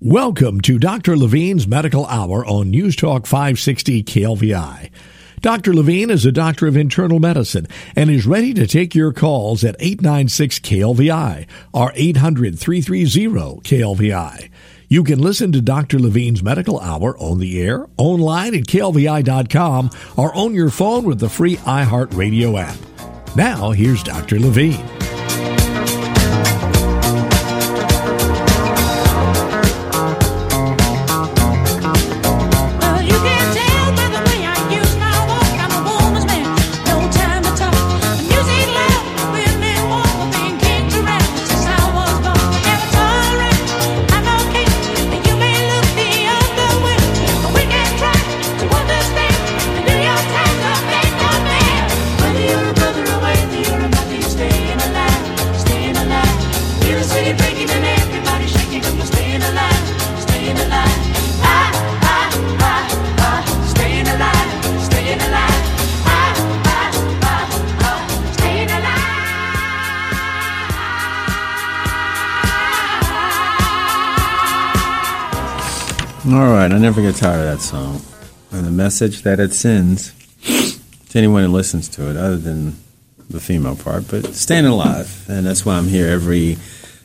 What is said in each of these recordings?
Welcome to Dr. Levine's Medical Hour on News Talk 560 KLVI. Dr. Levine is a doctor of internal medicine and is ready to take your calls at 896 KLVI or 800 330 KLVI. You can listen to Dr. Levine's Medical Hour on the air, online at klvi.com, or on your phone with the free iHeartRadio app. Now, here's Dr. Levine. All right, I never get tired of that song. And the message that it sends to anyone who listens to it, other than the female part, but staying alive. And that's why I'm here every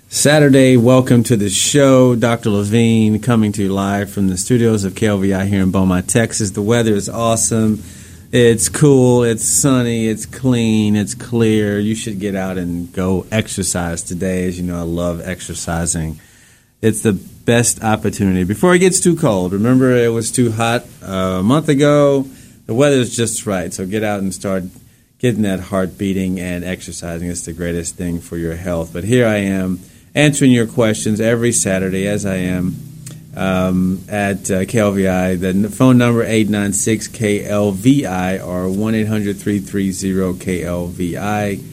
Saturday. Welcome to the show. Dr. Levine coming to you live from the studios of KLVI here in Beaumont, Texas. The weather is awesome. It's cool, it's sunny, it's clean, it's clear. You should get out and go exercise today. As you know, I love exercising. It's the best opportunity before it gets too cold. Remember, it was too hot uh, a month ago. The weather is just right, so get out and start getting that heart beating and exercising. It's the greatest thing for your health. But here I am answering your questions every Saturday, as I am um, at uh, KLVI. The phone number 896 KLVI or 1 800 330 KLVI.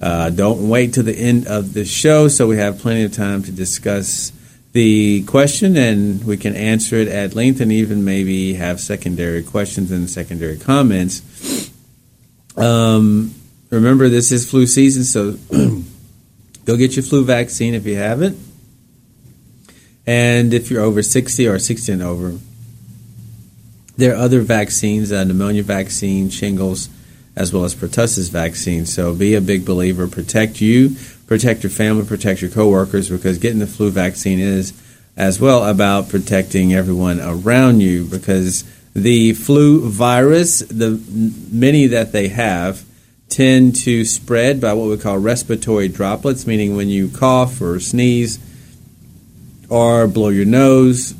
Uh, don't wait till the end of the show, so we have plenty of time to discuss the question and we can answer it at length and even maybe have secondary questions and secondary comments. Um, remember, this is flu season, so go get your flu vaccine if you haven't. And if you're over 60 or 60 and over, there are other vaccines, uh, pneumonia vaccine, shingles, as well as pertussis vaccine. So be a big believer. Protect you, protect your family, protect your coworkers, because getting the flu vaccine is as well about protecting everyone around you. Because the flu virus, the many that they have, tend to spread by what we call respiratory droplets, meaning when you cough or sneeze or blow your nose,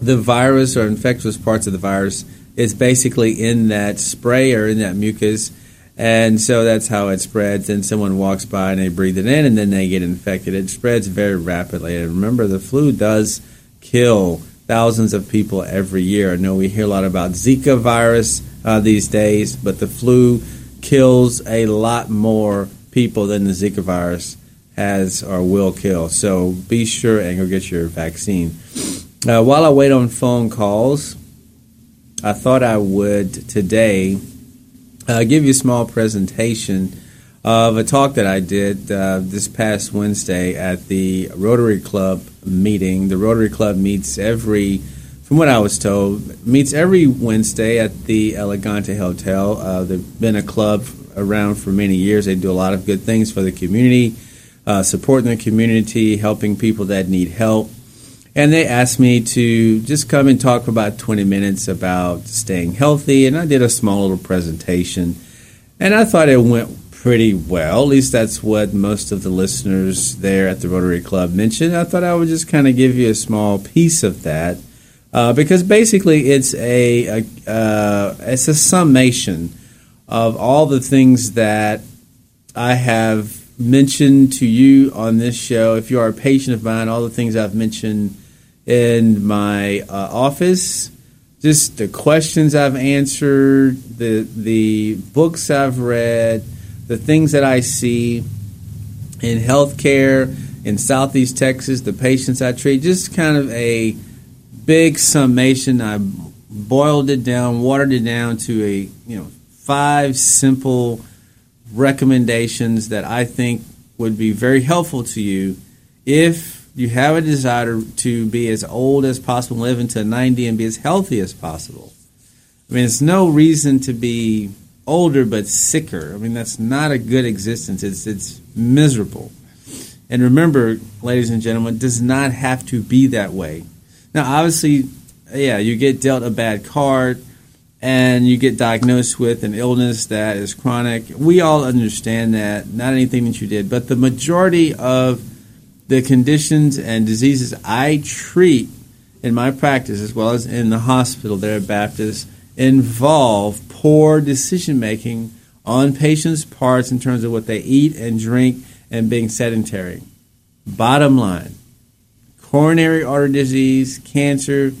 the virus or infectious parts of the virus is basically in that spray or in that mucus. And so that's how it spreads. And someone walks by and they breathe it in and then they get infected. It spreads very rapidly. And remember, the flu does kill thousands of people every year. I know we hear a lot about Zika virus uh, these days, but the flu kills a lot more people than the Zika virus has or will kill. So be sure and go get your vaccine. Uh, while I wait on phone calls, I thought I would today uh, give you a small presentation of a talk that I did uh, this past Wednesday at the Rotary Club meeting. The Rotary Club meets every, from what I was told, meets every Wednesday at the Elegante Hotel. Uh, they've been a club around for many years. They do a lot of good things for the community, uh, supporting the community, helping people that need help. And they asked me to just come and talk for about 20 minutes about staying healthy. And I did a small little presentation. And I thought it went pretty well. At least that's what most of the listeners there at the Rotary Club mentioned. I thought I would just kind of give you a small piece of that. Uh, because basically it's a, a uh, it's a summation of all the things that I have mentioned to you on this show. If you are a patient of mine, all the things I've mentioned in my uh, office, just the questions I've answered, the the books I've read, the things that I see in healthcare in Southeast Texas, the patients I treat, just kind of a big summation. I boiled it down, watered it down to a you know five simple recommendations that I think would be very helpful to you if you have a desire to be as old as possible, live into 90, and be as healthy as possible. I mean, it's no reason to be older but sicker. I mean, that's not a good existence. It's it's miserable. And remember, ladies and gentlemen, it does not have to be that way. Now, obviously, yeah, you get dealt a bad card and you get diagnosed with an illness that is chronic. We all understand that, not anything that you did, but the majority of the conditions and diseases I treat in my practice, as well as in the hospital there at Baptist, involve poor decision making on patients' parts in terms of what they eat and drink and being sedentary. Bottom line coronary artery disease, cancer,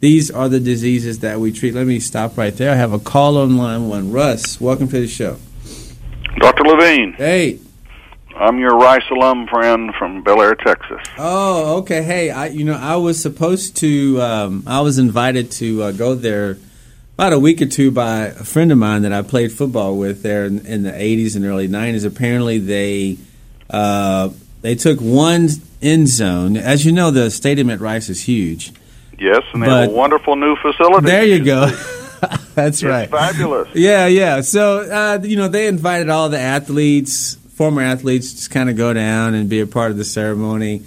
these are the diseases that we treat. Let me stop right there. I have a call on line one. Russ, welcome to the show. Dr. Levine. Hey. I'm your Rice alum friend from Bellaire, Texas. Oh, okay. Hey, I you know I was supposed to um, I was invited to uh, go there about a week or two by a friend of mine that I played football with there in, in the 80s and early 90s. Apparently, they uh, they took one end zone. As you know, the stadium at Rice is huge. Yes, and they but have a wonderful new facility. There you go. That's right. fabulous. Yeah, yeah. So, uh, you know, they invited all the athletes, former athletes, just kind of go down and be a part of the ceremony.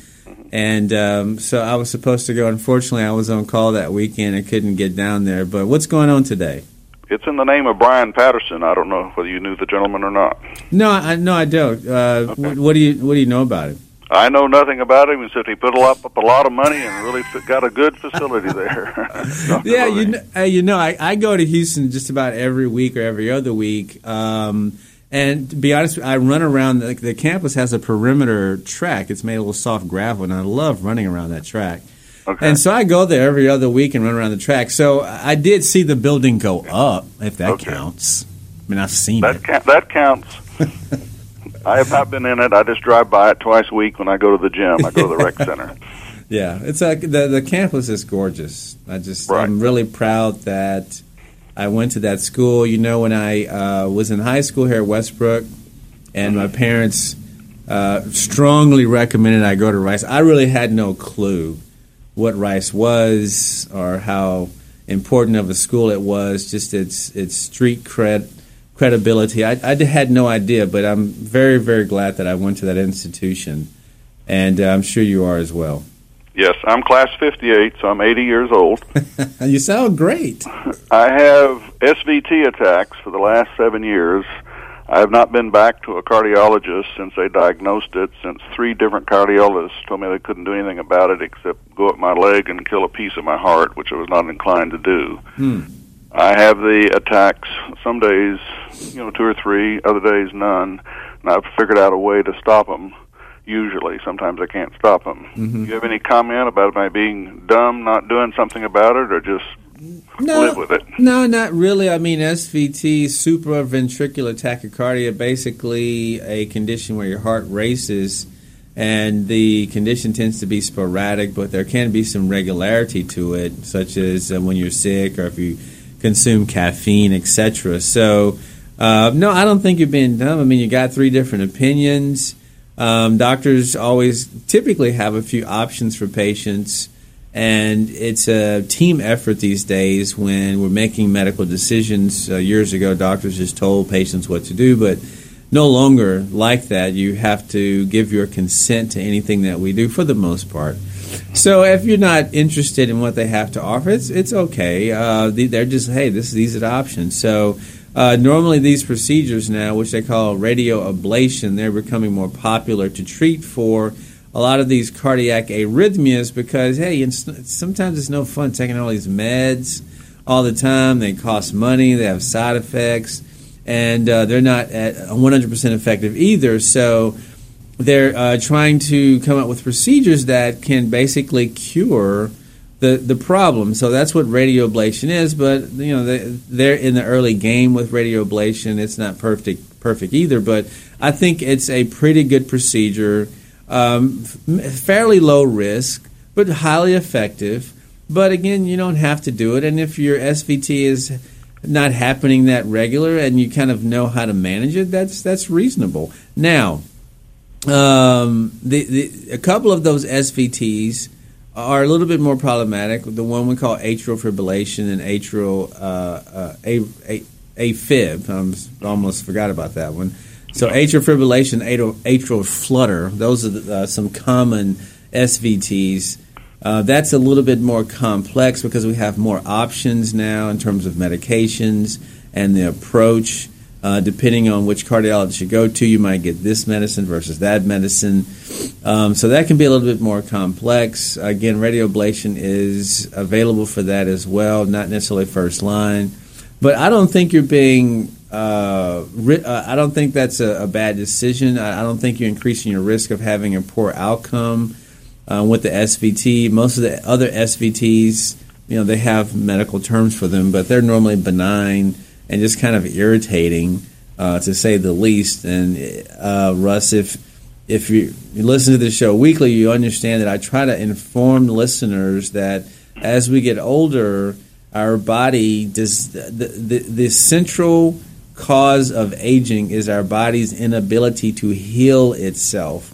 And um, so I was supposed to go. Unfortunately, I was on call that weekend. I couldn't get down there. But what's going on today? It's in the name of Brian Patterson. I don't know whether you knew the gentleman or not. No, I no, I don't. Uh, okay. what do you What do you know about him? I know nothing about him except he put a lot, up a lot of money and really got a good facility there. yeah, you know, uh, you know, I, I go to Houston just about every week or every other week. Um, and to be honest, I run around. The, the campus has a perimeter track. It's made a little soft gravel, and I love running around that track. Okay. And so I go there every other week and run around the track. So I did see the building go up, if that okay. counts. I mean, I've seen that it. Ca- that counts. I have not been in it. I just drive by it twice a week when I go to the gym. I go to the rec center. Yeah, it's like the the campus is gorgeous. I just right. I'm really proud that I went to that school. You know, when I uh, was in high school here at Westbrook, and my parents uh, strongly recommended I go to Rice. I really had no clue what Rice was or how important of a school it was. Just its its street cred credibility. I, I had no idea, but I'm very very glad that I went to that institution, and uh, I'm sure you are as well. Yes, I'm class 58, so I'm 80 years old. you sound great. I have SVT attacks for the last seven years. I have not been back to a cardiologist since they diagnosed it, since three different cardiologists told me they couldn't do anything about it except go up my leg and kill a piece of my heart, which I was not inclined to do. Hmm. I have the attacks some days, you know, two or three, other days none, and I've figured out a way to stop them usually. Sometimes I can't stop them. Mm-hmm. Do you have any comment about my being dumb, not doing something about it, or just no, live with it? No, not really. I mean, SVT, supraventricular tachycardia, basically a condition where your heart races, and the condition tends to be sporadic, but there can be some regularity to it, such as uh, when you're sick or if you consume caffeine, etc. So, uh, no, I don't think you're being dumb. I mean, you got three different opinions. Um, doctors always typically have a few options for patients, and it's a team effort these days when we're making medical decisions. Uh, years ago, doctors just told patients what to do, but no longer like that. You have to give your consent to anything that we do for the most part. So if you're not interested in what they have to offer, it's it's okay. Uh, they're just hey, this these are the options. So uh, normally, these procedures now, which they call radio ablation, they're becoming more popular to treat for a lot of these cardiac arrhythmias because, hey, sometimes it's no fun taking all these meds all the time. They cost money, they have side effects, and uh, they're not 100% effective either. So, they're uh, trying to come up with procedures that can basically cure the the problem. So that's what radioablation is. But you know, they, they're in the early game with radioablation. It's not perfect perfect either, but I think it's a pretty good procedure. Um, fairly low risk, but highly effective. But again, you don't have to do it. And if your SVT is not happening that regular and you kind of know how to manage it, that's that's reasonable. Now, um, the, the, a couple of those SVTs are a little bit more problematic. The one we call atrial fibrillation and atrial uh, uh, a, a, AFib. I almost forgot about that one. So atrial fibrillation, atrial, atrial flutter. Those are the, uh, some common SVTs. Uh, that's a little bit more complex because we have more options now in terms of medications and the approach. Uh, depending on which cardiologist you go to, you might get this medicine versus that medicine. Um, so that can be a little bit more complex. Again, radioablation is available for that as well, not necessarily first line. But I don't think you're being. Uh, ri- uh, I don't think that's a, a bad decision. I, I, don't think you're increasing your risk of having a poor outcome uh, with the SVT. Most of the other SVTs, you know, they have medical terms for them, but they're normally benign and just kind of irritating, uh, to say the least. And uh, Russ, if if you, you listen to the show weekly, you understand that I try to inform listeners that as we get older our body does the, the, the central cause of aging is our body's inability to heal itself.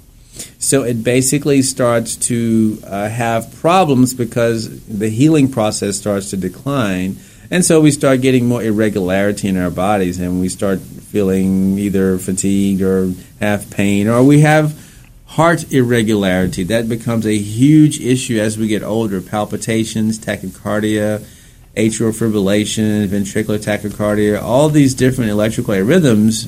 So it basically starts to uh, have problems because the healing process starts to decline. And so we start getting more irregularity in our bodies and we start feeling either fatigued or have pain or we have heart irregularity. That becomes a huge issue as we get older palpitations, tachycardia atrial fibrillation, ventricular tachycardia, all these different electrical arrhythms.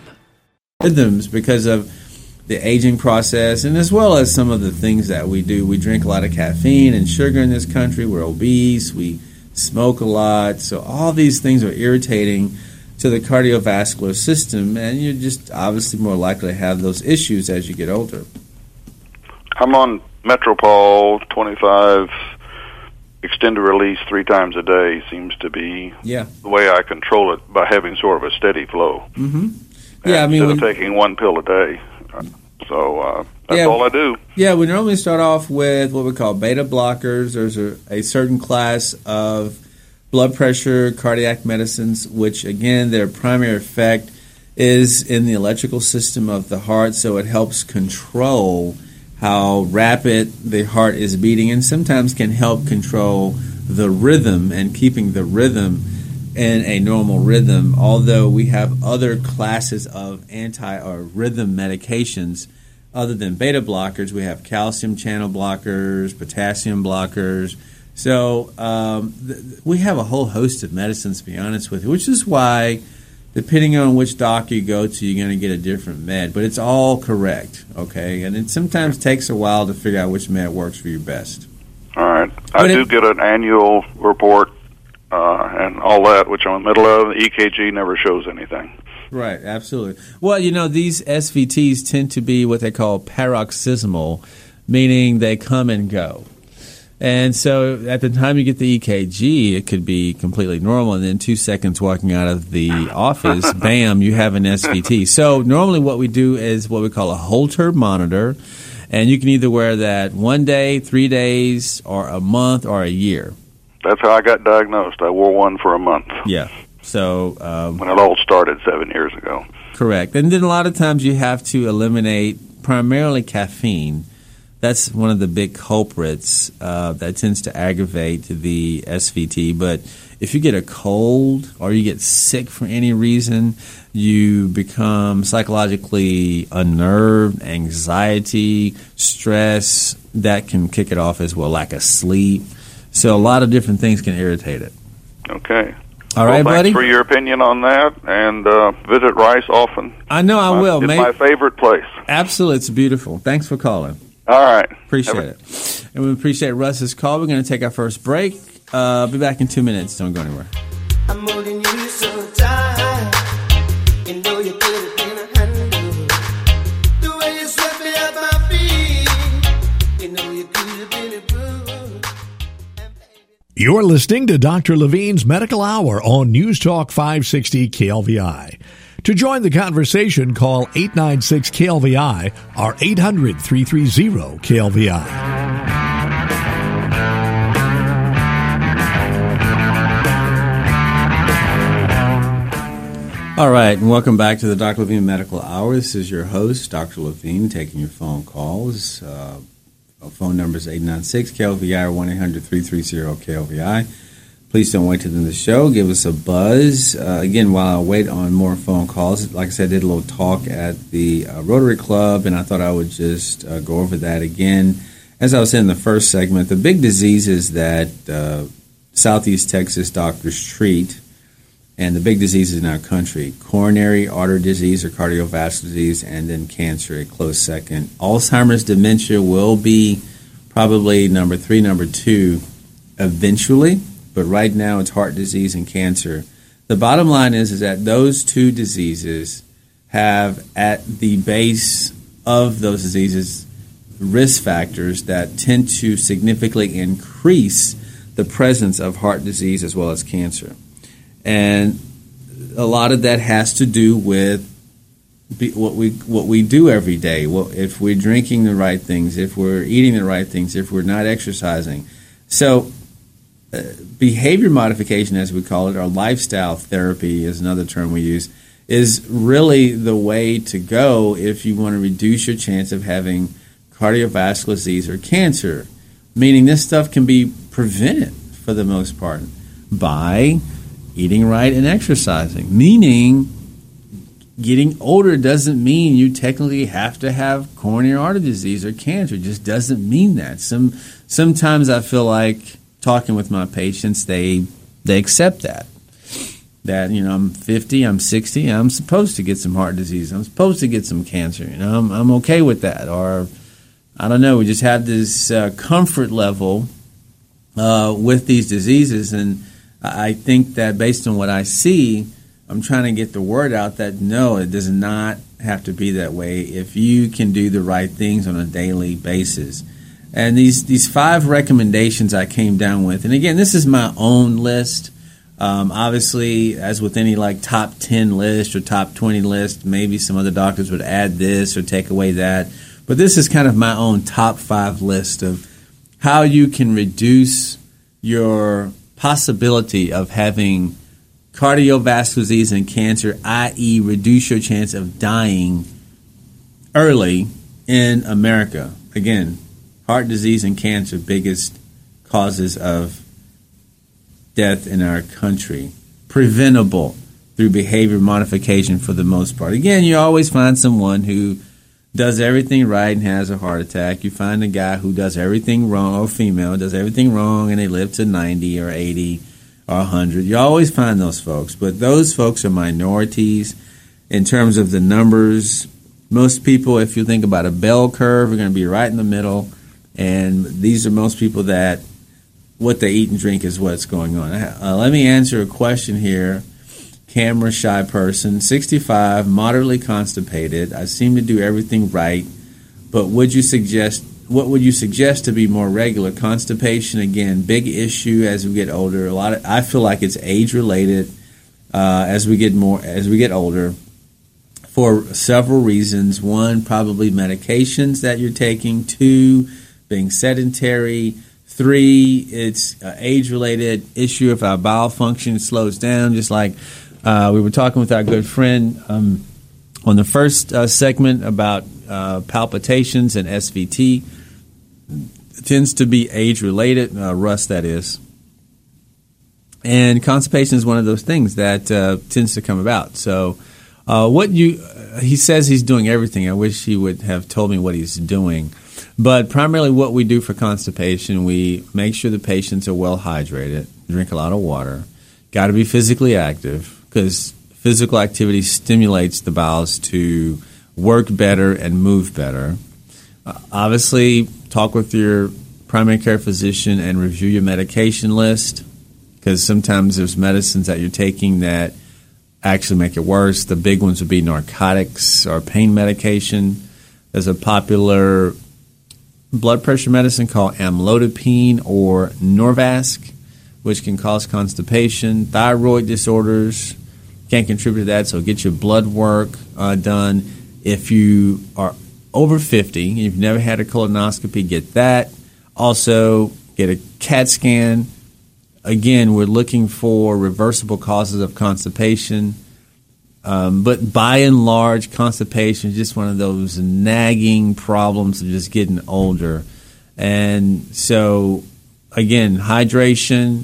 Rhythms because of the aging process and as well as some of the things that we do. We drink a lot of caffeine and sugar in this country. We're obese. We smoke a lot. So all these things are irritating to the cardiovascular system and you're just obviously more likely to have those issues as you get older. I'm on Metropol 25 extended release three times a day seems to be yeah. the way I control it by having sort of a steady flow. Mm-hmm. Yeah, I mean, instead of taking one pill a day. So uh, that's yeah, all I do. Yeah, we normally start off with what we call beta blockers. There's a, a certain class of blood pressure cardiac medicines, which again, their primary effect is in the electrical system of the heart, so it helps control how rapid the heart is beating and sometimes can help control the rhythm and keeping the rhythm in a normal rhythm. Although we have other classes of anti or rhythm medications other than beta blockers, we have calcium channel blockers, potassium blockers. So um, th- we have a whole host of medicines, to be honest with you, which is why depending on which doctor you go to, you're going to get a different med. But it's all correct, okay? And it sometimes takes a while to figure out which med works for you best. All right. I do get an annual report and all that, which I'm in the middle of. The EKG never shows anything. Right, absolutely. Well, you know, these SVTs tend to be what they call paroxysmal, meaning they come and go. And so at the time you get the EKG, it could be completely normal. And then two seconds walking out of the office, bam, you have an SVT. So normally what we do is what we call a Holter monitor. And you can either wear that one day, three days, or a month, or a year. That's how I got diagnosed. I wore one for a month. Yeah. So um, when it all started seven years ago. Correct. And then a lot of times you have to eliminate primarily caffeine that's one of the big culprits uh, that tends to aggravate the SVT. But if you get a cold or you get sick for any reason, you become psychologically unnerved, anxiety, stress, that can kick it off as well, lack of sleep. So a lot of different things can irritate it. Okay. All right, well, buddy. Thanks for your opinion on that, and uh, visit Rice often. I know I My- will. It's May- my favorite place. Absolutely, it's beautiful. Thanks for calling. All right. Appreciate Have a- it. And we appreciate Russ's call. We're going to take our first break. Uh, be back in two minutes. Don't go anywhere. You're listening to Dr. Levine's Medical Hour on News Talk 560 KLVI. To join the conversation, call 896 KLVI or 800 330 KLVI. All right, and welcome back to the Dr. Levine Medical Hour. This is your host, Dr. Levine, taking your phone calls. Uh, our phone number is 896 KLVI or 1 800 330 KLVI. Please don't wait to the end of the show. Give us a buzz. Uh, again, while I wait on more phone calls, like I said, I did a little talk at the uh, Rotary Club, and I thought I would just uh, go over that again. As I was saying in the first segment, the big diseases that uh, Southeast Texas doctors treat and the big diseases in our country coronary artery disease or cardiovascular disease, and then cancer, a close second. Alzheimer's dementia will be probably number three, number two eventually, but right now it's heart disease and cancer. The bottom line is, is that those two diseases have at the base of those diseases risk factors that tend to significantly increase the presence of heart disease as well as cancer and a lot of that has to do with be, what we what we do every day. If we're drinking the right things, if we're eating the right things, if we're not exercising, so uh, behavior modification, as we call it, or lifestyle therapy is another term we use, is really the way to go if you want to reduce your chance of having cardiovascular disease or cancer. Meaning, this stuff can be prevented for the most part by eating right and exercising. Meaning, getting older doesn't mean you technically have to have coronary artery disease or cancer. It just doesn't mean that. Some sometimes I feel like talking with my patients, they they accept that. That you know, I'm 50, I'm 60, I'm supposed to get some heart disease. I'm supposed to get some cancer. You know, I'm, I'm okay with that. Or I don't know. We just have this uh, comfort level uh, with these diseases, and I think that based on what I see, I'm trying to get the word out that no, it does not have to be that way if you can do the right things on a daily basis. And these these five recommendations I came down with, and again, this is my own list. Um, obviously, as with any like top ten list or top twenty list, maybe some other doctors would add this or take away that. But this is kind of my own top five list of how you can reduce your possibility of having cardiovascular disease and cancer, i.e., reduce your chance of dying early in America. Again, heart disease and cancer, biggest causes of death in our country. Preventable through behavior modification for the most part. Again, you always find someone who does everything right and has a heart attack. You find a guy who does everything wrong, or female does everything wrong, and they live to 90 or 80 or 100. You always find those folks, but those folks are minorities in terms of the numbers. Most people, if you think about a bell curve, are going to be right in the middle, and these are most people that what they eat and drink is what's going on. Uh, let me answer a question here camera shy person, 65, moderately constipated. I seem to do everything right, but would you suggest what would you suggest to be more regular? Constipation again, big issue as we get older. A lot of I feel like it's age related uh, as we get more as we get older for several reasons. One, probably medications that you're taking. Two, being sedentary. Three, it's age related issue if our bowel function slows down, just like uh, we were talking with our good friend um, on the first uh, segment about uh, palpitations and SVT. tends to be age related, uh, Russ that is. And constipation is one of those things that uh, tends to come about. So, uh, what you he says he's doing everything. I wish he would have told me what he's doing. But primarily, what we do for constipation, we make sure the patients are well hydrated, drink a lot of water, got to be physically active because physical activity stimulates the bowels to work better and move better. Uh, obviously, talk with your primary care physician and review your medication list because sometimes there's medicines that you're taking that actually make it worse. The big ones would be narcotics or pain medication. There's a popular blood pressure medicine called amlodipine or Norvasc, which can cause constipation, thyroid disorders. Can contribute to that, so get your blood work uh, done. If you are over 50 and you've never had a colonoscopy, get that. Also, get a CAT scan. Again, we're looking for reversible causes of constipation. Um, but by and large, constipation is just one of those nagging problems of just getting older. And so, again, hydration,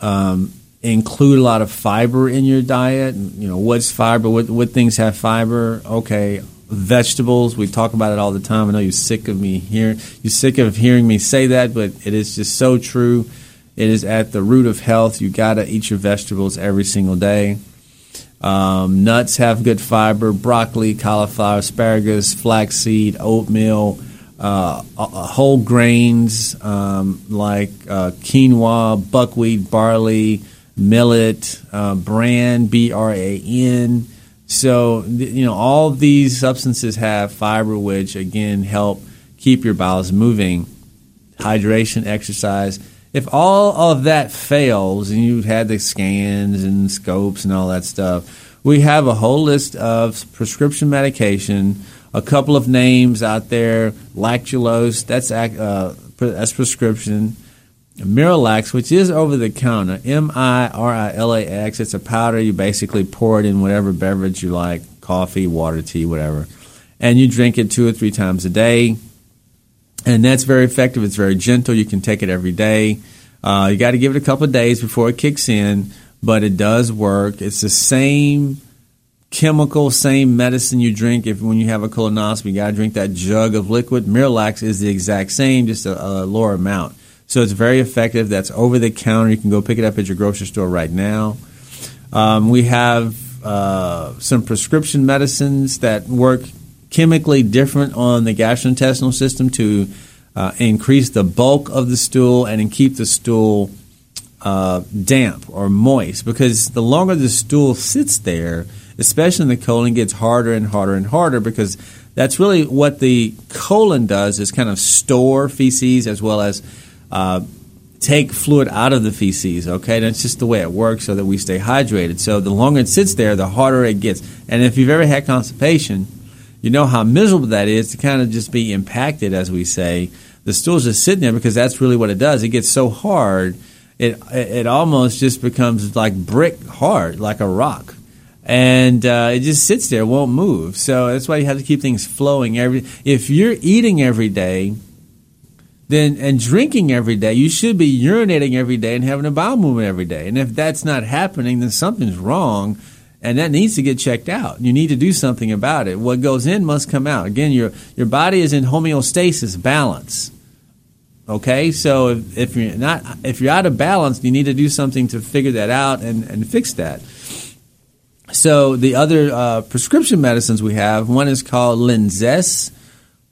um, include a lot of fiber in your diet. You know, what's fiber? What, what things have fiber? Okay, vegetables. We talk about it all the time. I know you're sick of me hearing you're sick of hearing me say that, but it is just so true. It is at the root of health. You got to eat your vegetables every single day. Um, nuts have good fiber. Broccoli, cauliflower, asparagus, flaxseed, oatmeal. Uh, whole grains um, like uh, quinoa, buckwheat, barley, millet, uh, bran, B R A N. So, you know, all these substances have fiber, which again help keep your bowels moving. Hydration, exercise. If all of that fails and you've had the scans and scopes and all that stuff, we have a whole list of prescription medication, a couple of names out there, lactulose, that's, uh, that's prescription. Miralax, which is over the counter, M I R I L A X. It's a powder. You basically pour it in whatever beverage you like coffee, water, tea, whatever. And you drink it two or three times a day. And that's very effective. It's very gentle. You can take it every day. Uh, you got to give it a couple of days before it kicks in, but it does work. It's the same chemical, same medicine you drink if when you have a colonoscopy. You got to drink that jug of liquid. Miralax is the exact same, just a, a lower amount. So it's very effective. That's over the counter. You can go pick it up at your grocery store right now. Um, we have uh, some prescription medicines that work chemically different on the gastrointestinal system to uh, increase the bulk of the stool and keep the stool uh, damp or moist. Because the longer the stool sits there, especially in the colon, it gets harder and harder and harder because that's really what the colon does is kind of store feces as well as uh, take fluid out of the feces. Okay, that's just the way it works, so that we stay hydrated. So the longer it sits there, the harder it gets. And if you've ever had constipation, you know how miserable that is to kind of just be impacted, as we say. The stool's just sitting there because that's really what it does. It gets so hard, it it almost just becomes like brick hard, like a rock and uh, it just sits there, won't move. So that's why you have to keep things flowing. Every if you're eating every day, then and drinking every day, you should be urinating every day and having a bowel movement every day. And if that's not happening, then something's wrong, and that needs to get checked out. You need to do something about it. What goes in must come out. Again, your your body is in homeostasis, balance. Okay, so if, if you're not if you're out of balance, you need to do something to figure that out and, and fix that. So the other uh, prescription medicines we have, one is called Linzess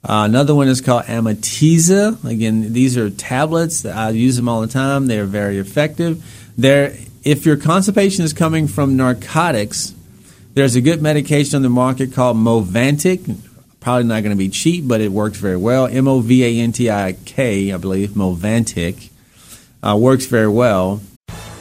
uh, another one is called Amitiza. Again, these are tablets. I use them all the time. They are very effective. There, if your constipation is coming from narcotics, there's a good medication on the market called Movantik. Probably not going to be cheap, but it works very well. M O V A N T I K, I believe. Movantik uh, works very well.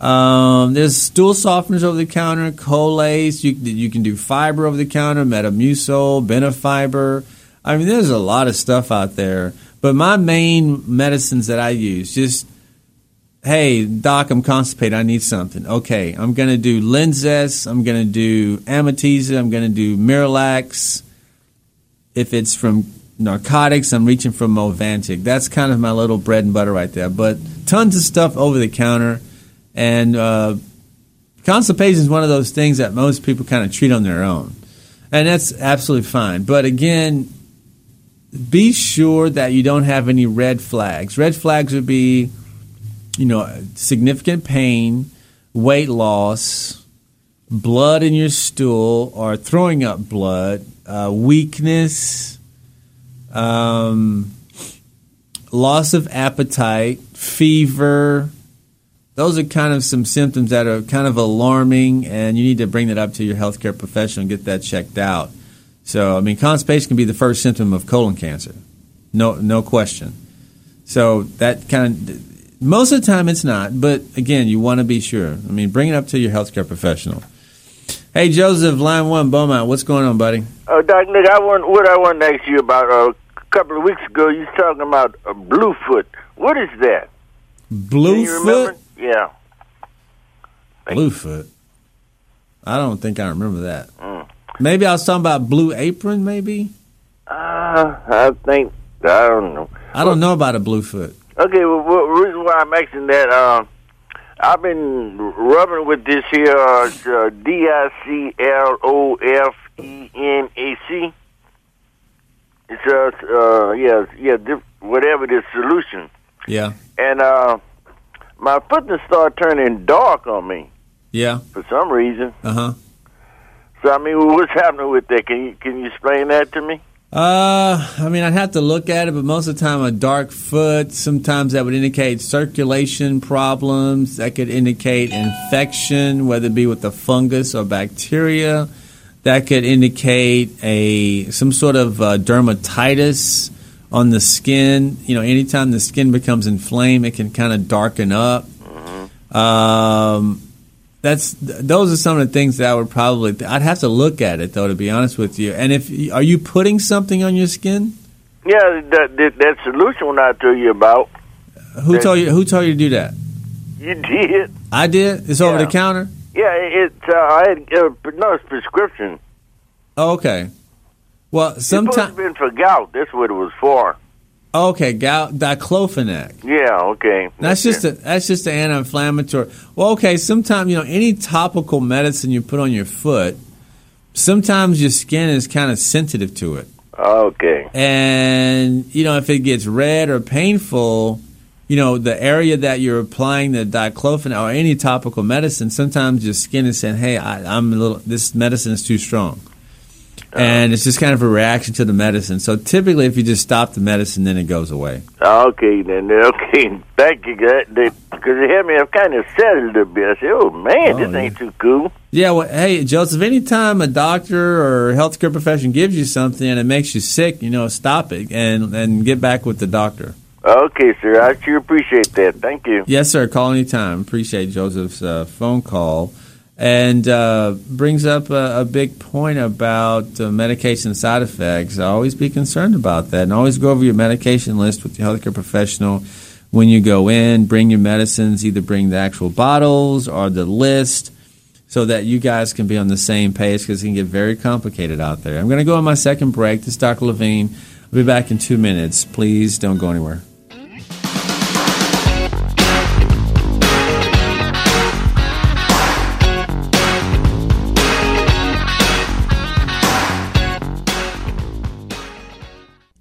Um, there's stool softeners over the counter, Colace. You you can do fiber over the counter, Metamucil, Benefiber. I mean, there's a lot of stuff out there. But my main medicines that I use, just hey doc, I'm constipated. I need something. Okay, I'm gonna do Linzess. I'm gonna do Amitiza. I'm gonna do Miralax. If it's from narcotics, I'm reaching for Movantik. That's kind of my little bread and butter right there. But tons of stuff over the counter. And uh, constipation is one of those things that most people kind of treat on their own. And that's absolutely fine. But again, be sure that you don't have any red flags. Red flags would be, you know, significant pain, weight loss, blood in your stool or throwing up blood, uh, weakness, um, loss of appetite, fever. Those are kind of some symptoms that are kind of alarming, and you need to bring that up to your healthcare professional and get that checked out. So, I mean, constipation can be the first symptom of colon cancer, no, no question. So that kind of most of the time it's not, but again, you want to be sure. I mean, bring it up to your healthcare professional. Hey, Joseph, line one, Beaumont, what's going on, buddy? Uh, Doc Nick, I want what I wanted to ask you about uh, a couple of weeks ago. You was talking about a Bluefoot. What is that? Can you remember? Bluefoot. Yeah. Bluefoot. I don't think I remember that. Mm. Maybe I was talking about Blue Apron. Maybe Uh, I think I don't know. I don't know about a Bluefoot. Okay, well, reason why I'm asking that, uh, I've been rubbing with this here uh, uh, D I C L O F E N A C. It's uh, uh, yeah, yeah, whatever the solution, Yeah, and uh, my foot just started turning dark on me yeah, for some reason. uh huh. So I mean, what's happening with that? Can you can you explain that to me? Uh, I mean, I'd have to look at it, but most of the time, a dark foot. Sometimes that would indicate circulation problems. That could indicate infection, whether it be with a fungus or bacteria. That could indicate a some sort of uh, dermatitis on the skin. You know, anytime the skin becomes inflamed, it can kind of darken up. Um, that's those are some of the things that I would probably. I'd have to look at it though, to be honest with you. And if are you putting something on your skin? Yeah, that that, that solution I told you about. Who told you? Who told you to do that? You did. I did. It's over the counter. Yeah, it's uh, I had uh, no it's prescription. Oh, okay. Well, It's supposed to sometimes. been for gout. That's what it was for. Okay, gout, diclofenac. Yeah, okay. That's just a that's just an anti-inflammatory. Well, okay. Sometimes you know any topical medicine you put on your foot, sometimes your skin is kind of sensitive to it, okay. and you know if it gets red or painful, you know the area that you're applying the diclofenac or any topical medicine, sometimes your skin is saying, "Hey, I, I'm a little. This medicine is too strong." And it's just kind of a reaction to the medicine. So typically, if you just stop the medicine, then it goes away. Okay, then. Okay, thank you. Because it had me, I've kind of settled a bit. I said, oh, man, Oh, this ain't too cool. Yeah, well, hey, Joseph, anytime a doctor or healthcare profession gives you something and it makes you sick, you know, stop it and, and get back with the doctor. Okay, sir. I sure appreciate that. Thank you. Yes, sir. Call anytime. Appreciate Joseph's uh, phone call. And uh, brings up a, a big point about uh, medication side effects. Always be concerned about that, and always go over your medication list with your healthcare professional when you go in. Bring your medicines. Either bring the actual bottles or the list, so that you guys can be on the same page because it can get very complicated out there. I'm going to go on my second break. This is Dr. Levine. I'll be back in two minutes. Please don't go anywhere.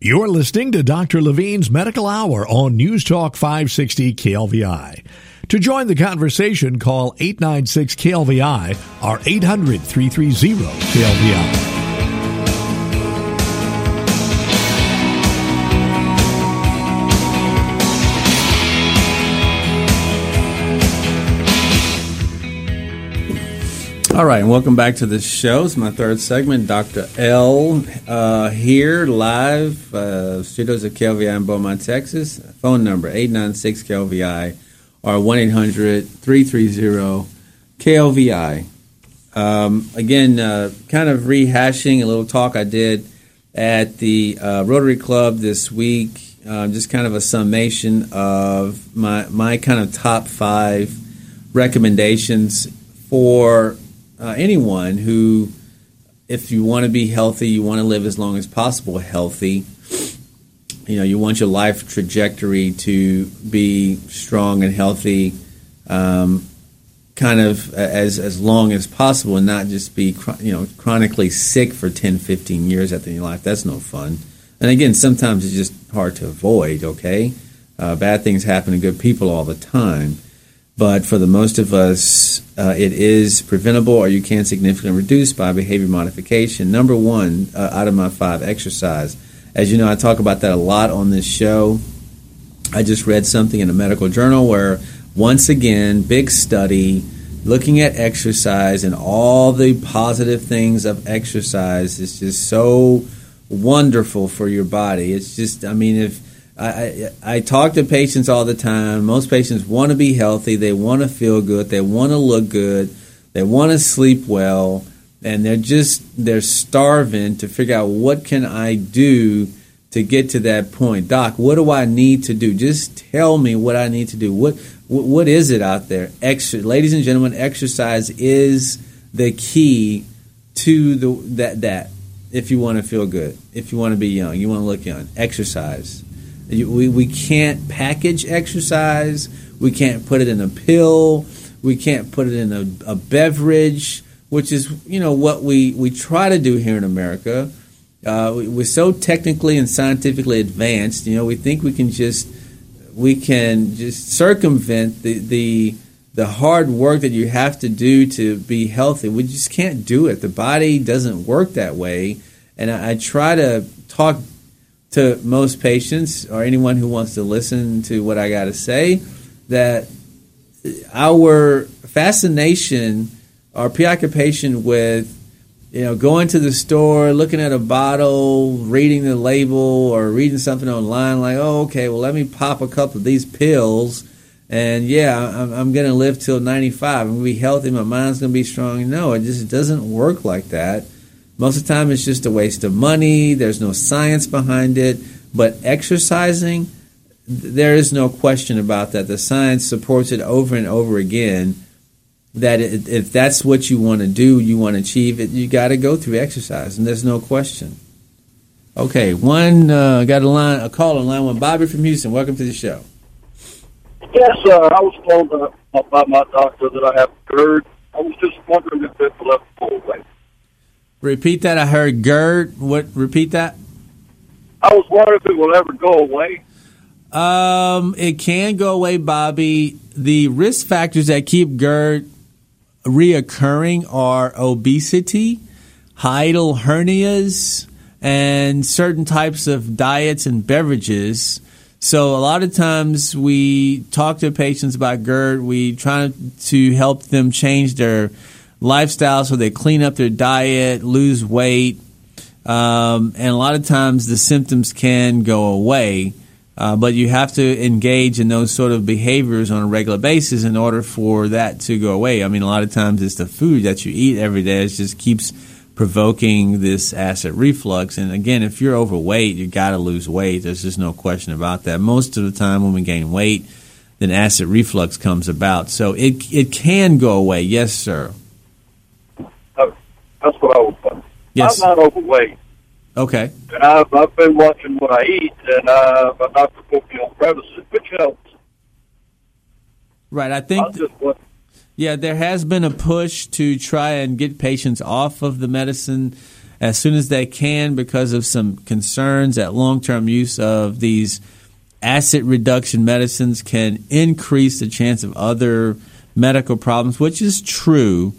You're listening to Dr. Levine's Medical Hour on News Talk 560 KLVI. To join the conversation, call 896 KLVI or 800 330 KLVI. All right, and welcome back to the show. It's my third segment. Dr. L uh, here live, uh, studios of KLVI in Beaumont, Texas. Phone number 896 KLVI or 1 800 330 KLVI. Um, again, uh, kind of rehashing a little talk I did at the uh, Rotary Club this week. Uh, just kind of a summation of my, my kind of top five recommendations for uh, anyone who, if you want to be healthy, you want to live as long as possible healthy, you know, you want your life trajectory to be strong and healthy, um, kind of as as long as possible, and not just be you know chronically sick for 10, 15 years at the end of your life. That's no fun. And again, sometimes it's just hard to avoid. Okay, uh, bad things happen to good people all the time but for the most of us, uh, it is preventable or you can significantly reduce by behavior modification. Number one, uh, out of my five, exercise. As you know, I talk about that a lot on this show. I just read something in a medical journal where, once again, big study looking at exercise and all the positive things of exercise is just so wonderful for your body. It's just, I mean, if I, I, talk to patients all the time. Most patients want to be healthy. They want to feel good. They want to look good. They want to sleep well, and they're just they're starving to figure out what can I do to get to that point. Doc, what do I need to do? Just tell me what I need to do. What what, what is it out there? Extra, ladies and gentlemen, exercise is the key to the that that. If you want to feel good, if you want to be young, you want to look young, exercise we, we can't package exercise. We can't put it in a pill. We can't put it in a, a beverage, which is you know what we, we try to do here in America. Uh, we, we're so technically and scientifically advanced. You know, we think we can just we can just circumvent the the the hard work that you have to do to be healthy. We just can't do it. The body doesn't work that way. And I, I try to talk to most patients or anyone who wants to listen to what I got to say that our fascination, our preoccupation with you know going to the store, looking at a bottle, reading the label, or reading something online like, oh, okay, well, let me pop a couple of these pills. And yeah, I'm, I'm going to live till 95. I'm going to be healthy. My mind's going to be strong. No, it just doesn't work like that. Most of the time, it's just a waste of money. There's no science behind it. But exercising, there is no question about that. The science supports it over and over again. That if that's what you want to do, you want to achieve it, you got to go through exercise, and there's no question. Okay, one uh, got a line, a call on line one. Bobby from Houston, welcome to the show. Yes, sir. I was told uh, by my doctor that I have GERD. I was just wondering if will ever go away. Repeat that. I heard GERD. What? Repeat that. I was wondering if it will ever go away. Um, it can go away, Bobby. The risk factors that keep GERD reoccurring are obesity, hiatal hernias, and certain types of diets and beverages. So a lot of times we talk to patients about GERD. We try to help them change their lifestyle so they clean up their diet, lose weight, um, and a lot of times the symptoms can go away. Uh, but you have to engage in those sort of behaviors on a regular basis in order for that to go away. I mean, a lot of times it's the food that you eat every day. It just keeps provoking this acid reflux. And again, if you're overweight, you got to lose weight. There's just no question about that. Most of the time when we gain weight, then acid reflux comes about. So it it can go away. Yes, sir. That's what I was wondering. Yes. I'm not overweight. Okay. And I've, I've been watching what I eat, and uh, doctor put me on premises, which helps. Right. I think. I just want, Yeah, there has been a push to try and get patients off of the medicine as soon as they can because of some concerns that long term use of these acid reduction medicines can increase the chance of other medical problems, which is true.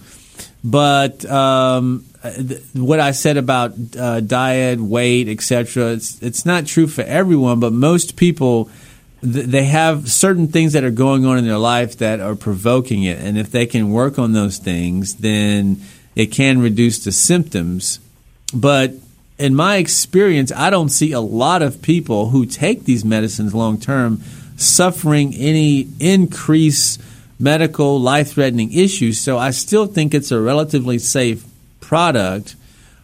But um, th- what I said about uh, diet, weight, etc., it's, it's not true for everyone, but most people th- they have certain things that are going on in their life that are provoking it, and if they can work on those things, then it can reduce the symptoms. But in my experience, I don't see a lot of people who take these medicines long term suffering any increase medical life threatening issues. So I still think it's a relatively safe product,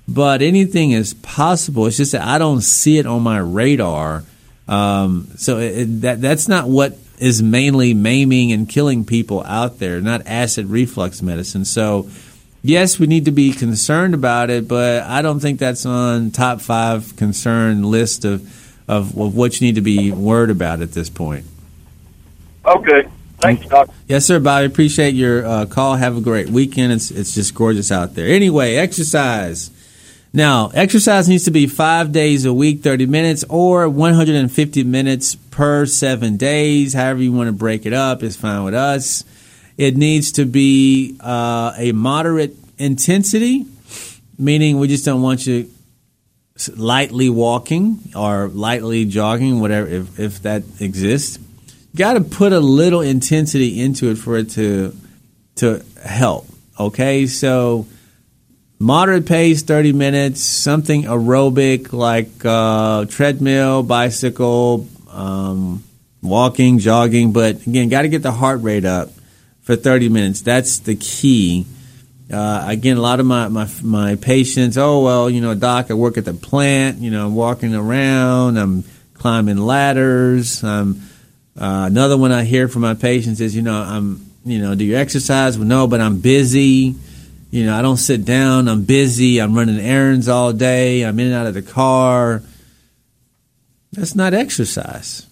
but anything is possible. It's just that I don't see it on my radar. Um, so it, that that's not what is mainly maiming and killing people out there, not acid reflux medicine. So yes, we need to be concerned about it, but I don't think that's on top five concern list of, of, of what you need to be worried about at this point. Okay. Thanks, Doc. Yes, sir, Bobby. Appreciate your uh, call. Have a great weekend. It's it's just gorgeous out there. Anyway, exercise. Now, exercise needs to be five days a week, 30 minutes, or 150 minutes per seven days. However, you want to break it up is fine with us. It needs to be uh, a moderate intensity, meaning we just don't want you lightly walking or lightly jogging, whatever, if, if that exists. Got to put a little intensity into it for it to to help. Okay, so moderate pace, 30 minutes, something aerobic like uh, treadmill, bicycle, um, walking, jogging. But again, got to get the heart rate up for 30 minutes. That's the key. Uh, again, a lot of my, my my patients, oh well, you know, doc, I work at the plant. You know, I'm walking around, I'm climbing ladders. I'm uh, another one I hear from my patients is, you know, I'm, you know, do you exercise? Well, no, but I'm busy. You know, I don't sit down. I'm busy. I'm running errands all day. I'm in and out of the car. That's not exercise.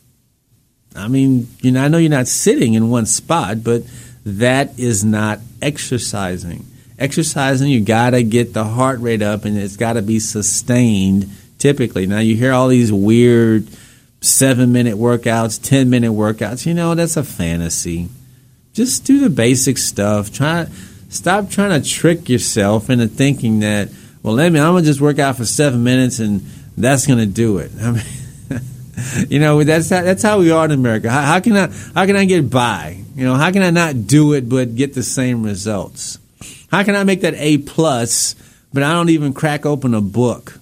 I mean, you know, I know you're not sitting in one spot, but that is not exercising. Exercising, you got to get the heart rate up and it's got to be sustained typically. Now, you hear all these weird seven minute workouts, 10 minute workouts. You know, that's a fantasy. Just do the basic stuff. Try Stop trying to trick yourself into thinking that, well, let me, I'm going to just work out for seven minutes and that's going to do it. I mean, you know, that's how, that's how we are in America. How, how, can I how can I get by? You know, how can I not do it but get the same results? How can I make that A plus, but I don't even crack open a book?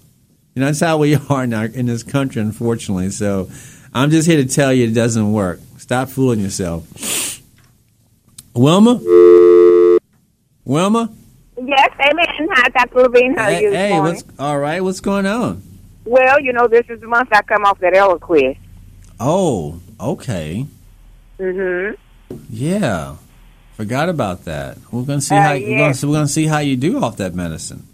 You know, that's how we are in, our, in this country, unfortunately. So, I'm just here to tell you it doesn't work. Stop fooling yourself. Wilma, Wilma. Yes, amen. Hi, Dr. Levine. How are Hey, you this hey what's all right? What's going on? Well, you know, this is the month I come off that Eliquis. Oh, okay. Mm-hmm. Yeah, forgot about that. We're gonna see Uh, how we're, gonna, we're gonna see how you do off that medicine.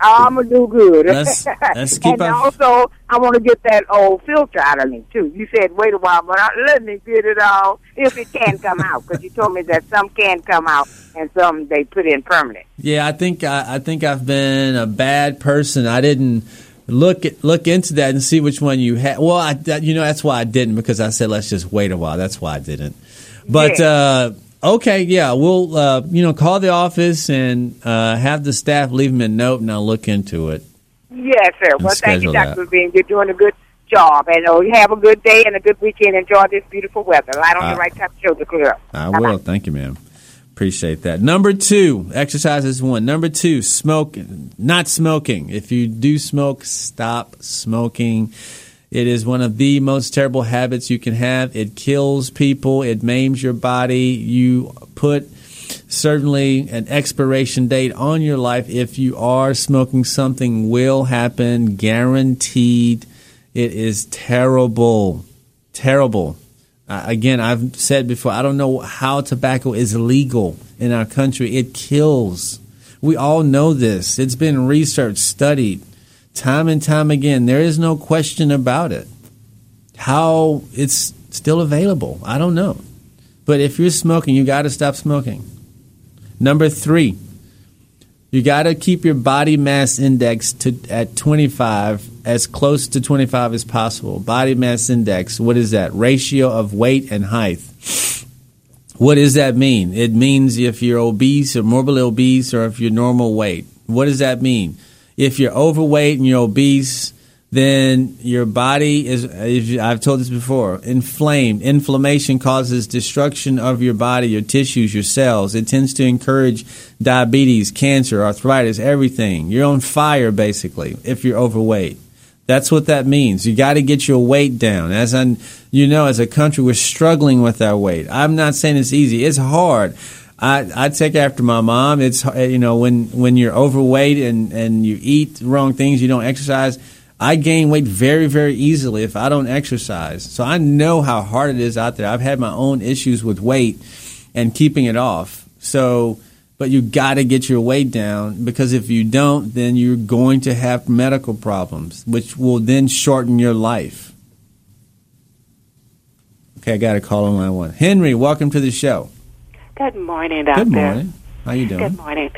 I'm gonna do good. Let's- let's keep and our- also, I want to get that old filter out of me too. You said wait a while, but I, let me get it out if it can come out, because you told me that some can come out and some they put in permanent. Yeah, I think I, I think I've been a bad person. I didn't look at, look into that and see which one you had. Well, I, that, you know that's why I didn't because I said let's just wait a while. That's why I didn't. But uh, okay, yeah, we'll uh, you know call the office and uh, have the staff leave them a note and I'll look into it. Yes, sir. Well, thank you, Dr. that. Levine. You're doing a good job, and uh, you have a good day and a good weekend. Enjoy this beautiful weather. Light on Uh, the right time show to clear up. I will. Thank you, ma'am. Appreciate that. Number two, exercise is one. Number two, smoking. Not smoking. If you do smoke, stop smoking. It is one of the most terrible habits you can have. It kills people. It maims your body. You put certainly an expiration date on your life. If you are smoking, something will happen. Guaranteed. It is terrible. Terrible. Uh, again, I've said before, I don't know how tobacco is legal in our country. It kills. We all know this. It's been researched, studied, time and time again. There is no question about it. How it's still available, I don't know. But if you're smoking, you got to stop smoking. Number three, You got to keep your body mass index to at 25, as close to 25 as possible. Body mass index, what is that? Ratio of weight and height. What does that mean? It means if you're obese or morbidly obese or if you're normal weight. What does that mean? If you're overweight and you're obese, then your body is, I've told this before, inflamed. Inflammation causes destruction of your body, your tissues, your cells. It tends to encourage diabetes, cancer, arthritis, everything. You're on fire, basically, if you're overweight. That's what that means. You got to get your weight down. As I, you know, as a country, we're struggling with our weight. I'm not saying it's easy. It's hard. I, I take after my mom. It's uh, you know when when you're overweight and and you eat wrong things, you don't exercise. I gain weight very very easily if I don't exercise. So I know how hard it is out there. I've had my own issues with weight and keeping it off. So but you got to get your weight down because if you don't, then you're going to have medical problems, which will then shorten your life. Okay, I got a call on line one. Henry, welcome to the show. Good morning, doctor. Good morning. How you doing? Good morning.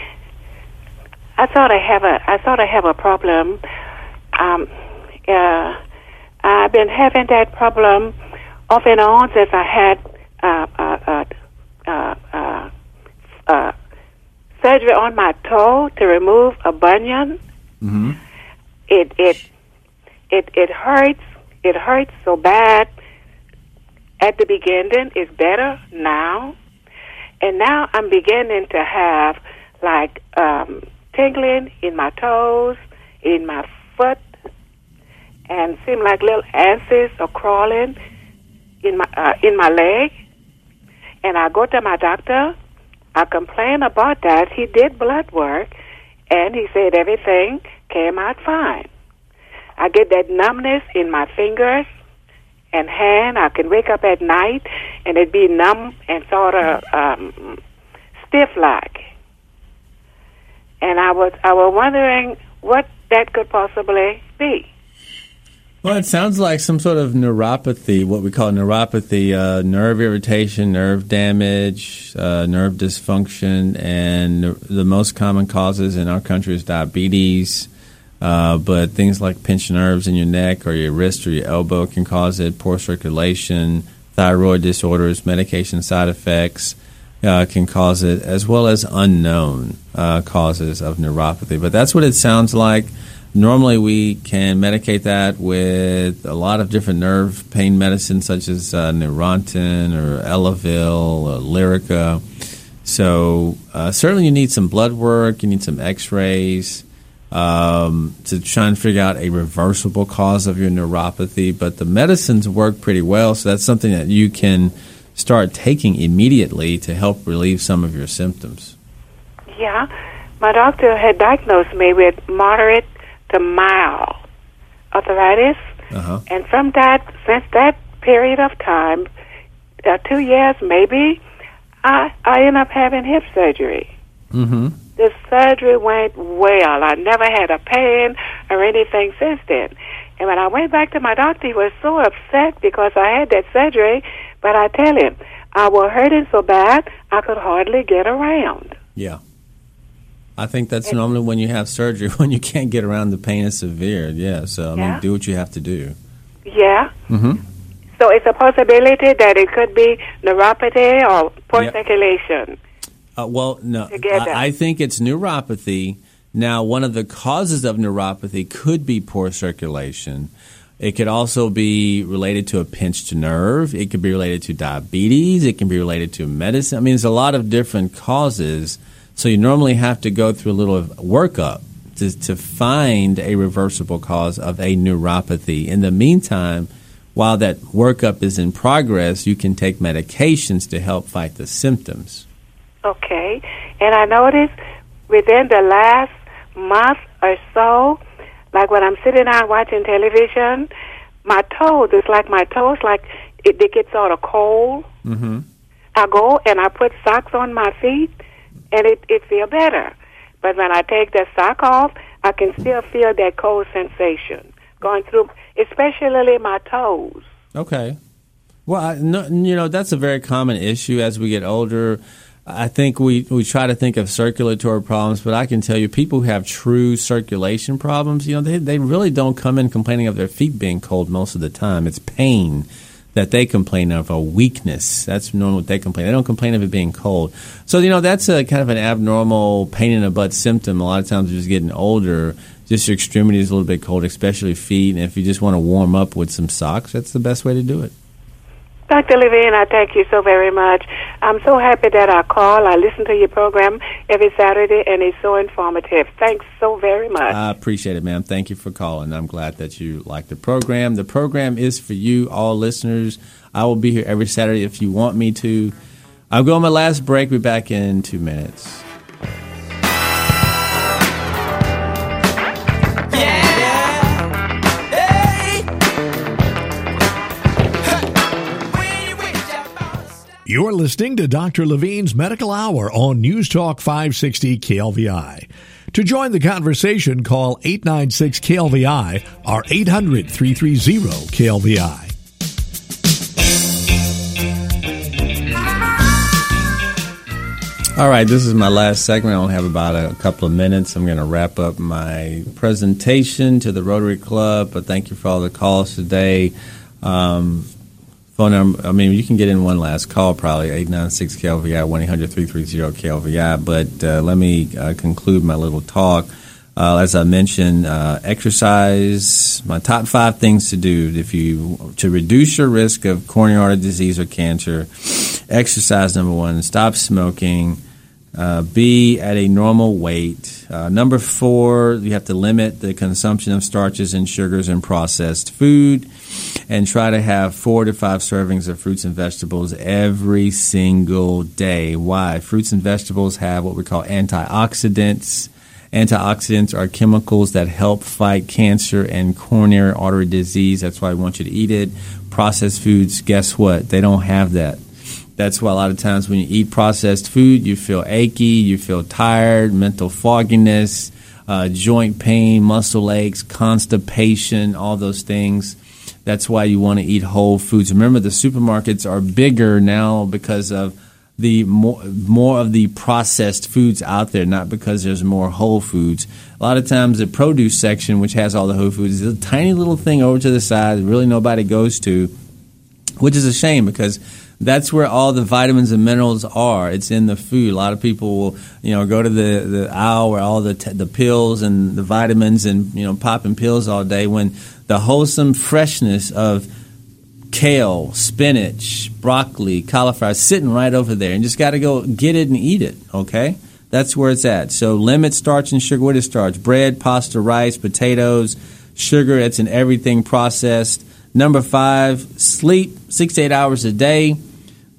I thought I have a I thought I have a problem. Um, uh, I've been having that problem off and on since I had uh, uh, uh, uh, uh, uh, surgery on my toe to remove a bunion. Mm-hmm. It it it it hurts. It hurts so bad. At the beginning, it's better now, and now I'm beginning to have like um, tingling in my toes, in my foot, and seem like little ants are crawling in my uh, in my leg. And I go to my doctor. I complain about that. He did blood work, and he said everything came out fine. I get that numbness in my fingers and hand. I can wake up at night and it'd be numb and sort of um, stiff like. And I was I was wondering what that could possibly be. Well, it sounds like some sort of neuropathy, what we call neuropathy, uh, nerve irritation, nerve damage, uh, nerve dysfunction, and the most common causes in our country is diabetes. Uh, but things like pinched nerves in your neck or your wrist or your elbow can cause it. Poor circulation, thyroid disorders, medication side effects uh, can cause it, as well as unknown uh, causes of neuropathy. But that's what it sounds like. Normally, we can medicate that with a lot of different nerve pain medicines, such as uh, Neurontin or Elavil or Lyrica. So, uh, certainly, you need some blood work, you need some x rays um, to try and figure out a reversible cause of your neuropathy. But the medicines work pretty well, so that's something that you can start taking immediately to help relieve some of your symptoms. Yeah, my doctor had diagnosed me with moderate to mild arthritis, Uh-huh. and from that, since that period of time, uh, two years maybe, I I ended up having hip surgery. Mm-hmm. The surgery went well. I never had a pain or anything since then. And when I went back to my doctor, he was so upset because I had that surgery. But I tell him, I was hurting so bad I could hardly get around. Yeah. I think that's normally when you have surgery, when you can't get around, the pain is severe. Yeah, so I Yeah. mean, do what you have to do. Yeah. Mm-hmm. So it's a possibility that it could be neuropathy or poor Yep. circulation. Uh, well, no. I, I think it's neuropathy. Now, one of the causes of neuropathy could be poor circulation. It could also be related to a pinched nerve. It could be related to diabetes. It can be related to medicine. I mean, there's a lot of different causes. So you normally have to go through a little workup to, to find a reversible cause of a neuropathy. In the meantime, while that workup is in progress, you can take medications to help fight the symptoms. Okay. And I noticed within the last month or so, like when I'm sitting down watching television, my toes, it's like my toes, like it, they get sort of cold. Mm-hmm. I go and I put socks on my feet, and it, it feel better. But when I take the sock off, I can still feel that cold sensation going through, especially my toes. Okay. Well, I, no, you know that's a very common issue as we get older. I think we, we try to think of circulatory problems, but I can tell you people who have true circulation problems, you know, they, they really don't come in complaining of their feet being cold most of the time. It's pain that they complain of, or weakness. That's normally what they complain. They don't complain of it being cold. So, you know, that's a kind of an abnormal pain in the butt symptom. A lot of times, just getting older, just your extremities a little bit cold, especially feet. And if you just want to warm up with some socks, that's the best way to do it. Dr. Levine, I thank you so very much. I'm so happy that I call. I listen to your program every Saturday, and it's so informative. Thanks so very much. I appreciate it, ma'am. Thank you for calling. I'm glad that you like the program. The program is for you, all listeners. I will be here every Saturday if you want me to. I'll go on my last break. Be back in two minutes. You're listening to Dr. Levine's Medical Hour on News Talk 560 KLVI. To join the conversation, call 896 KLVI or 800 330 KLVI. All right, this is my last segment. I only have about a couple of minutes. I'm going to wrap up my presentation to the Rotary Club, but thank you for all the calls today. Um, phone number, I mean, you can get in one last call, probably 896 KLVI, 1 800 330 KLVI, but uh, let me uh, conclude my little talk. Uh, as I mentioned, uh, exercise. My top five things to do if you to reduce your risk of coronary artery disease or cancer. Exercise number one. Stop smoking. Uh, be at a normal weight. Uh, number four, you have to limit the consumption of starches and sugars and processed food, and try to have four to five servings of fruits and vegetables every single day. Why? Fruits and vegetables have what we call antioxidants. Antioxidants are chemicals that help fight cancer and coronary artery disease. That's why I want you to eat it. Processed foods, guess what? They don't have that. That's why a lot of times when you eat processed food, you feel achy, you feel tired, mental fogginess, uh, joint pain, muscle aches, constipation, all those things. That's why you want to eat whole foods. Remember, the supermarkets are bigger now because of the more, more of the processed foods out there, not because there's more whole foods. A lot of times, the produce section, which has all the whole foods, is a tiny little thing over to the side that really nobody goes to, which is a shame because that's where all the vitamins and minerals are. It's in the food. A lot of people will, you know, go to the, the aisle where all the t- the pills and the vitamins and you know popping pills all day when the wholesome freshness of kale, spinach, broccoli, cauliflower sitting right over there, and just got to go get it and eat it. Okay, that's where it's at. So limit starch and sugar. What is starch? Bread, pasta, rice, potatoes, sugar. It's in everything processed. Number five, sleep six to eight hours a day.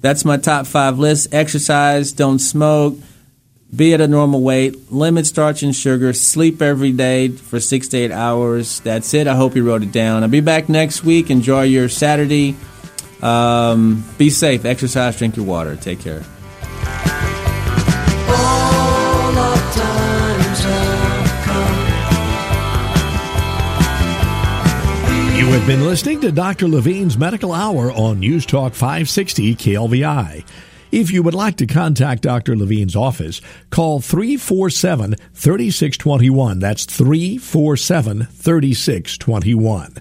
That's my top five list. Exercise, don't smoke, be at a normal weight, limit starch and sugar, sleep every day for six to eight hours. That's it. I hope you wrote it down. I'll be back next week. Enjoy your Saturday. Um, be safe. Exercise, drink your water. Take care. Have been listening to Dr. Levine's Medical Hour on News Talk 560 KLVI. If you would like to contact Dr. Levine's office, call 347 3621. That's 347 3621.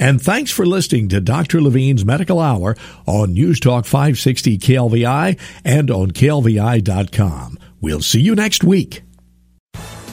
And thanks for listening to Dr. Levine's Medical Hour on News Talk 560 KLVI and on KLVI.com. We'll see you next week.